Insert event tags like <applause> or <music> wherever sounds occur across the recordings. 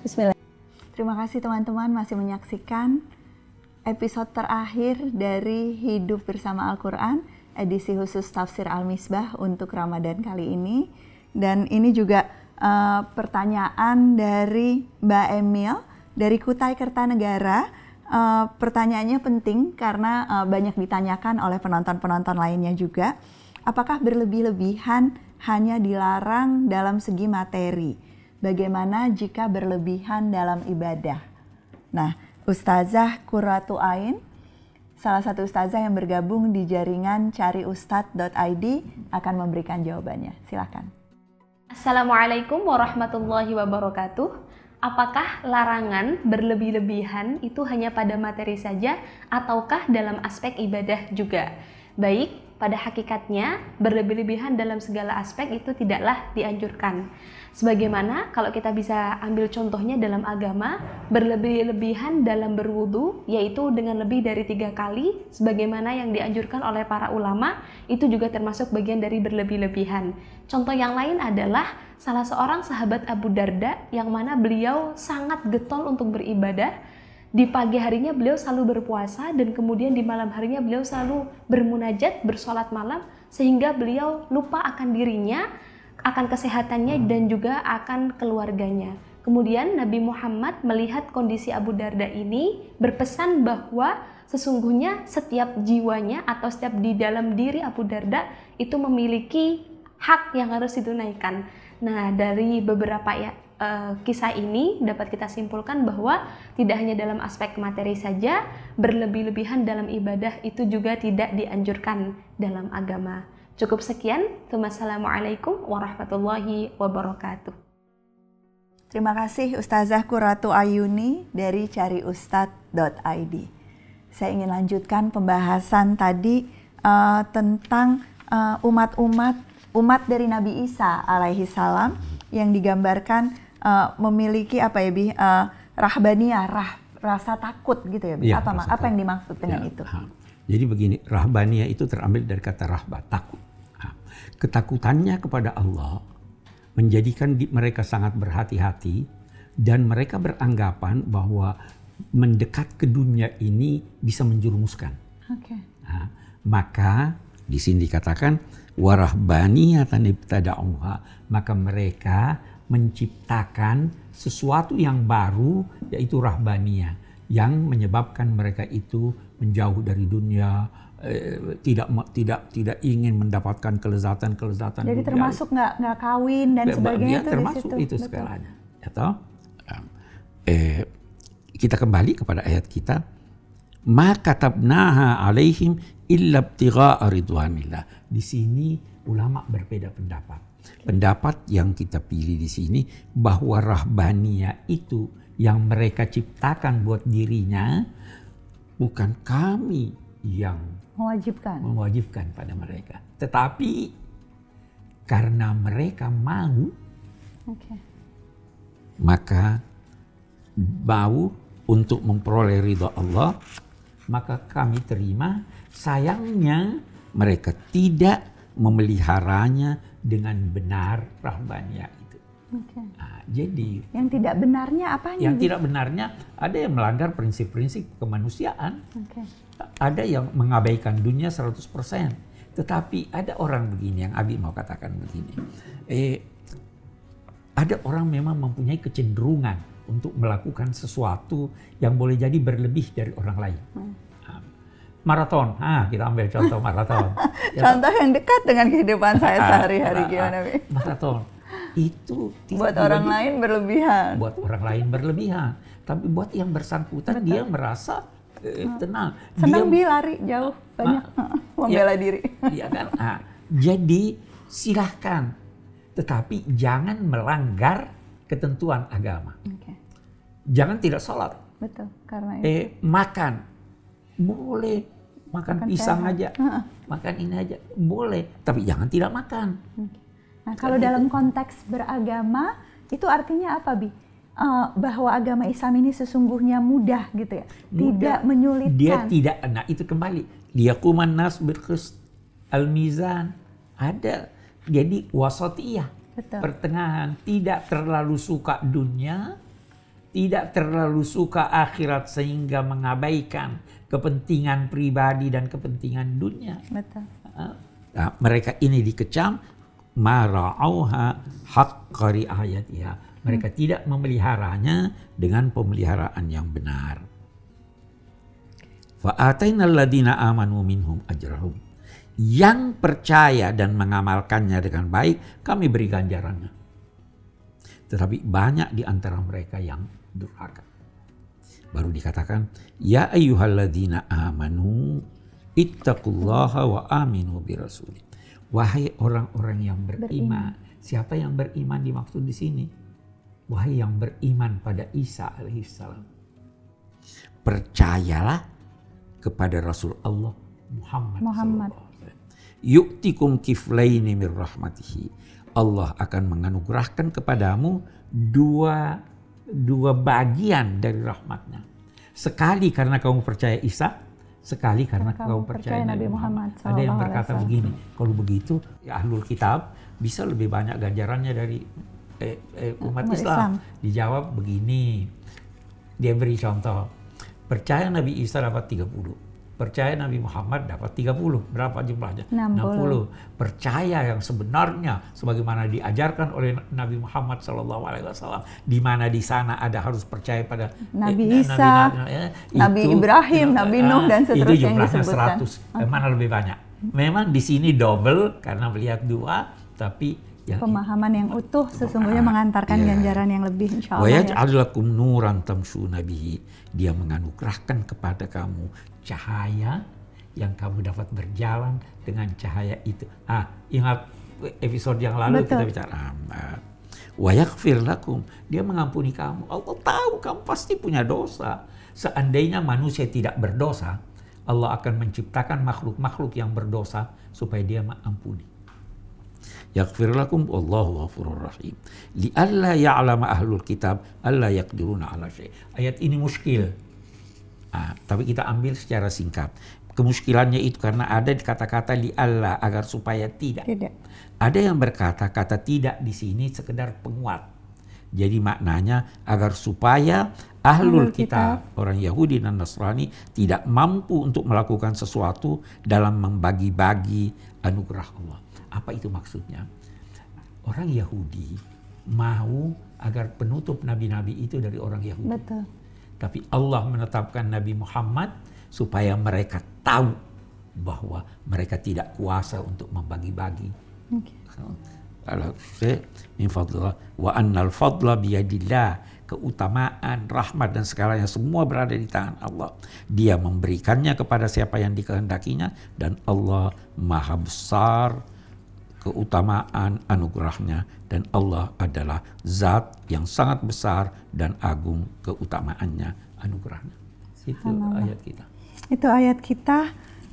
Bismillah. Terima kasih teman-teman masih menyaksikan episode terakhir dari Hidup Bersama Al-Quran, edisi khusus Tafsir Al-Misbah untuk Ramadan kali ini. Dan ini juga uh, pertanyaan dari Mbak Emil dari Kutai Kertanegara. Uh, pertanyaannya penting karena uh, banyak ditanyakan oleh penonton-penonton lainnya juga. Apakah berlebih-lebihan hanya dilarang dalam segi materi? Bagaimana jika berlebihan dalam ibadah. Nah, Ustazah Kuratu Ain, salah satu ustazah yang bergabung di jaringan cariustad.id akan memberikan jawabannya. Silakan. Assalamualaikum warahmatullahi wabarakatuh. Apakah larangan berlebih-lebihan itu hanya pada materi saja ataukah dalam aspek ibadah juga? Baik, pada hakikatnya berlebih-lebihan dalam segala aspek itu tidaklah dianjurkan. Sebagaimana kalau kita bisa ambil contohnya dalam agama, berlebih-lebihan dalam berwudu, yaitu dengan lebih dari tiga kali, sebagaimana yang dianjurkan oleh para ulama, itu juga termasuk bagian dari berlebih-lebihan. Contoh yang lain adalah salah seorang sahabat Abu Darda yang mana beliau sangat getol untuk beribadah, di pagi harinya beliau selalu berpuasa dan kemudian di malam harinya beliau selalu bermunajat, bersolat malam sehingga beliau lupa akan dirinya akan kesehatannya dan juga akan keluarganya. Kemudian Nabi Muhammad melihat kondisi Abu Darda ini berpesan bahwa sesungguhnya setiap jiwanya atau setiap di dalam diri Abu Darda itu memiliki hak yang harus ditunaikan. Nah, dari beberapa ya uh, kisah ini dapat kita simpulkan bahwa tidak hanya dalam aspek materi saja, berlebih-lebihan dalam ibadah itu juga tidak dianjurkan dalam agama. Cukup sekian. Wassalamualaikum warahmatullahi wabarakatuh. Terima kasih Ustazah Kuratu Ayuni dari cariustad.id. Saya ingin lanjutkan pembahasan tadi uh, tentang uh, umat-umat uh, umat dari Nabi Isa alaihi salam yang digambarkan uh, memiliki apa ya bi uh, rahbaniyah, rah, rasa takut gitu ya. Bi? Ya, apa apa yang dimaksud dengan ya, itu? Ha. Jadi begini, rahbaniyah itu terambil dari kata rahba, takut ketakutannya kepada Allah menjadikan mereka sangat berhati-hati dan mereka beranggapan bahwa mendekat ke dunia ini bisa menjerumuskan. Okay. Nah, maka di sini dikatakan warahbaniyatan ibtada'uha maka mereka menciptakan sesuatu yang baru yaitu rahbaniyah yang menyebabkan mereka itu menjauh dari dunia eh, tidak tidak tidak ingin mendapatkan kelezatan kelezatan jadi termasuk nggak nggak kawin dan sebagainya itu termasuk itu segalanya. Ya toh? Eh, kita kembali kepada ayat kita. Maka tabnaha alaihim illa ibtigha'a ridwanillah. Di sini ulama berbeda pendapat pendapat yang kita pilih di sini bahwa rahbania itu yang mereka ciptakan buat dirinya bukan kami yang mewajibkan mewajibkan pada mereka. Tetapi karena mereka mau, okay. maka mau untuk memperoleh ridho Allah, maka kami terima. Sayangnya mereka tidak memeliharanya dengan benar rahbannya itu. Okay. Nah, jadi yang tidak benarnya apa? Yang tidak benarnya ada yang melanggar prinsip-prinsip kemanusiaan. Okay ada yang mengabaikan dunia 100%. Tetapi ada orang begini yang Abi mau katakan begini. Eh, ada orang memang mempunyai kecenderungan untuk melakukan sesuatu yang boleh jadi berlebih dari orang lain. Hmm. Maraton, ah kita ambil contoh maraton. <laughs> contoh yang dekat dengan kehidupan saya sehari-hari gimana, Bi? Maraton itu buat orang lain berlebihan. Buat orang lain berlebihan, tapi buat yang bersangkutan Betul. dia merasa eh, tenang. Senang dia, lari jauh banyak membela ya, diri. <laughs> Iya kan. Nah, jadi silahkan, tetapi jangan melanggar ketentuan agama. Okay. Jangan tidak sholat. Betul, karena itu. Eh makan boleh makan, makan pisang sehat. aja, makan ini aja boleh, tapi jangan tidak makan. Nah kalau dalam konteks beragama itu artinya apa bi? uh, bahwa agama Islam ini sesungguhnya mudah gitu ya, mudah. tidak menyulitkan. Dia tidak, nah itu kembali. Dia kuman nas berkes al mizan ada. Jadi wasatiyah, Betul. pertengahan, tidak terlalu suka dunia, tidak terlalu suka akhirat sehingga mengabaikan kepentingan pribadi dan kepentingan dunia. Betul. Nah, mereka ini dikecam mara'auha haqqari ayatiha. Mereka hmm. tidak memeliharanya dengan pemeliharaan yang benar. Fa'atainal ladina amanu minhum ajrahum. Yang percaya dan mengamalkannya dengan baik, kami beri ganjarannya. Tetapi banyak di antara mereka yang durhaka. Baru dikatakan, Ya ayyuhalladzina amanu ittaqullaha wa aminu birasuli. Wahai orang-orang yang beriman. beriman. Siapa yang beriman dimaksud di sini? Wahai yang beriman pada Isa alaihissalam. Percayalah kepada Rasul Allah Muhammad, Muhammad. Yuktikum kiflaini mir rahmatihi. Allah akan menganugerahkan kepadamu dua dua bagian dari rahmatnya. Sekali karena kamu percaya Isa, sekali karena kamu, kamu percaya, percaya Nabi Muhammad. Muhammad. Ada yang berkata begini, kalau begitu ya ahlul kitab bisa lebih banyak ganjarannya dari eh, eh, umat, umat Islam. Islam. Dijawab begini, dia beri contoh, percaya Nabi Isa dapat 30 Percaya Nabi Muhammad dapat 30. Berapa jumlahnya? 60. 60. Percaya yang sebenarnya sebagaimana diajarkan oleh Nabi Muhammad sallallahu alaihi wasallam di mana di sana ada harus percaya pada Nabi eh, Isa, Nabi, ya, Nabi itu, Ibrahim, itu, Nabi Nuh dan seterusnya itu jumlahnya yang disebutkan. 100. Okay. Mana lebih banyak? Memang di sini double karena melihat dua tapi ya, pemahaman yang utuh sesungguhnya mengantarkan ya. ganjaran yang lebih insya Allah. Ya. nuran tamsu nabihi. Dia menganugerahkan kepada kamu cahaya yang kamu dapat berjalan dengan cahaya itu. Ah, ingat episode yang lalu Betul. kita bicara wa yaghfir lakum. Dia mengampuni kamu. Allah tahu kamu pasti punya dosa. Seandainya manusia tidak berdosa, Allah akan menciptakan makhluk-makhluk yang berdosa supaya dia mengampuni. Yaghfir lakum wallahu ghafurur rahim. Li'alla ya'lama ahlul kitab alla yaqdiruna ala syai. Ayat ini muskil Nah, tapi kita ambil secara singkat. Kemuskilannya itu karena ada kata-kata di Allah agar supaya tidak. tidak. Ada yang berkata kata tidak di sini sekedar penguat. Jadi maknanya agar supaya ahlul kitab, orang Yahudi dan Nasrani tidak mampu untuk melakukan sesuatu dalam membagi-bagi anugerah Allah. Apa itu maksudnya? Orang Yahudi mau agar penutup nabi-nabi itu dari orang Yahudi. Betul. Tapi Allah menetapkan Nabi Muhammad supaya mereka tahu bahwa mereka tidak kuasa untuk membagi-bagi. Wa annal fadla biyadillah keutamaan, rahmat dan segalanya semua berada di tangan Allah. Dia memberikannya kepada siapa yang dikehendakinya dan Allah Maha besar keutamaan anugerahnya dan Allah adalah zat yang sangat besar dan agung keutamaannya anugerahnya. Itu ayat kita. Itu ayat kita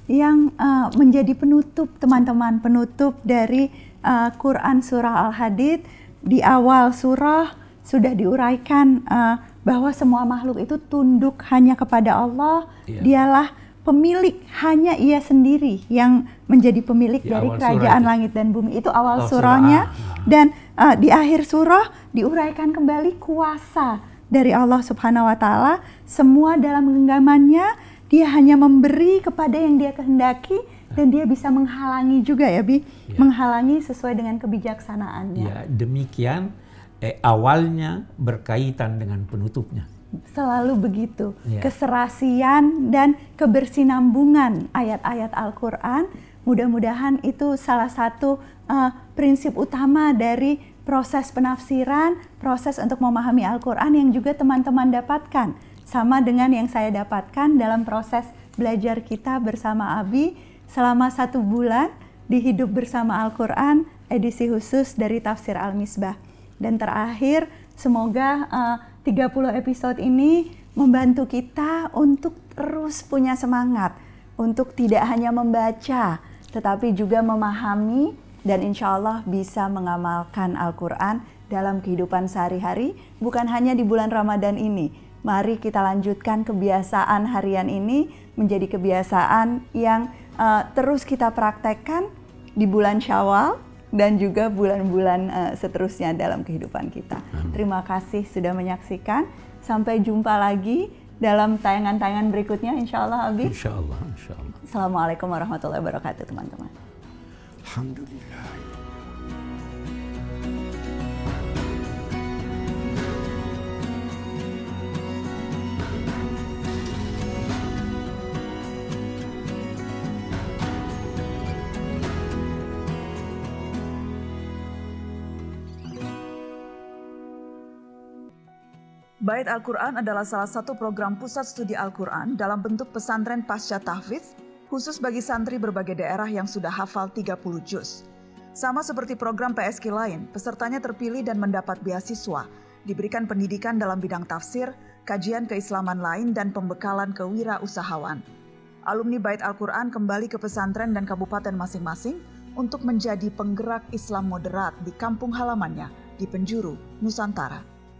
yang uh, menjadi penutup teman-teman penutup dari uh, Quran surah Al-Hadid di awal surah sudah diuraikan uh, bahwa semua makhluk itu tunduk hanya kepada Allah. Yeah. Dialah pemilik hanya ia sendiri yang menjadi pemilik di dari kerajaan langit dan bumi. Itu awal oh, surahnya. surah. dan uh, di akhir surah diuraikan kembali kuasa dari Allah Subhanahu wa taala. Semua dalam genggamannya dia hanya memberi kepada yang dia kehendaki dan dia bisa menghalangi juga ya Bi. Ya. menghalangi sesuai dengan kebijaksanaannya. Ya demikian eh, awalnya berkaitan dengan penutupnya selalu begitu. Yeah. Keserasian dan kebersinambungan ayat-ayat Al-Qur'an mudah-mudahan itu salah satu uh, prinsip utama dari proses penafsiran, proses untuk memahami Al-Qur'an yang juga teman-teman dapatkan. Sama dengan yang saya dapatkan dalam proses belajar kita bersama Abi selama satu bulan di Hidup Bersama Al-Quran edisi khusus dari Tafsir Al-Misbah. Dan terakhir, semoga uh, 30 episode ini membantu kita untuk terus punya semangat untuk tidak hanya membaca tetapi juga memahami dan insya Allah bisa mengamalkan Al-Quran dalam kehidupan sehari-hari bukan hanya di bulan Ramadan ini. Mari kita lanjutkan kebiasaan harian ini menjadi kebiasaan yang uh, terus kita praktekkan di bulan Syawal dan juga bulan-bulan uh, seterusnya dalam kehidupan kita. Amin. Terima kasih sudah menyaksikan. Sampai jumpa lagi dalam tayangan-tayangan berikutnya insya Allah Abi. Insya Allah, insya Allah. Assalamualaikum warahmatullahi wabarakatuh teman-teman. Alhamdulillah. Bait Al-Quran adalah salah satu program pusat studi Al-Quran dalam bentuk pesantren pasca tahfiz khusus bagi santri berbagai daerah yang sudah hafal 30 juz. Sama seperti program PSK lain, pesertanya terpilih dan mendapat beasiswa, diberikan pendidikan dalam bidang tafsir, kajian keislaman lain, dan pembekalan kewirausahawan. Alumni Bait Al-Quran kembali ke pesantren dan kabupaten masing-masing untuk menjadi penggerak Islam moderat di kampung halamannya di penjuru Nusantara.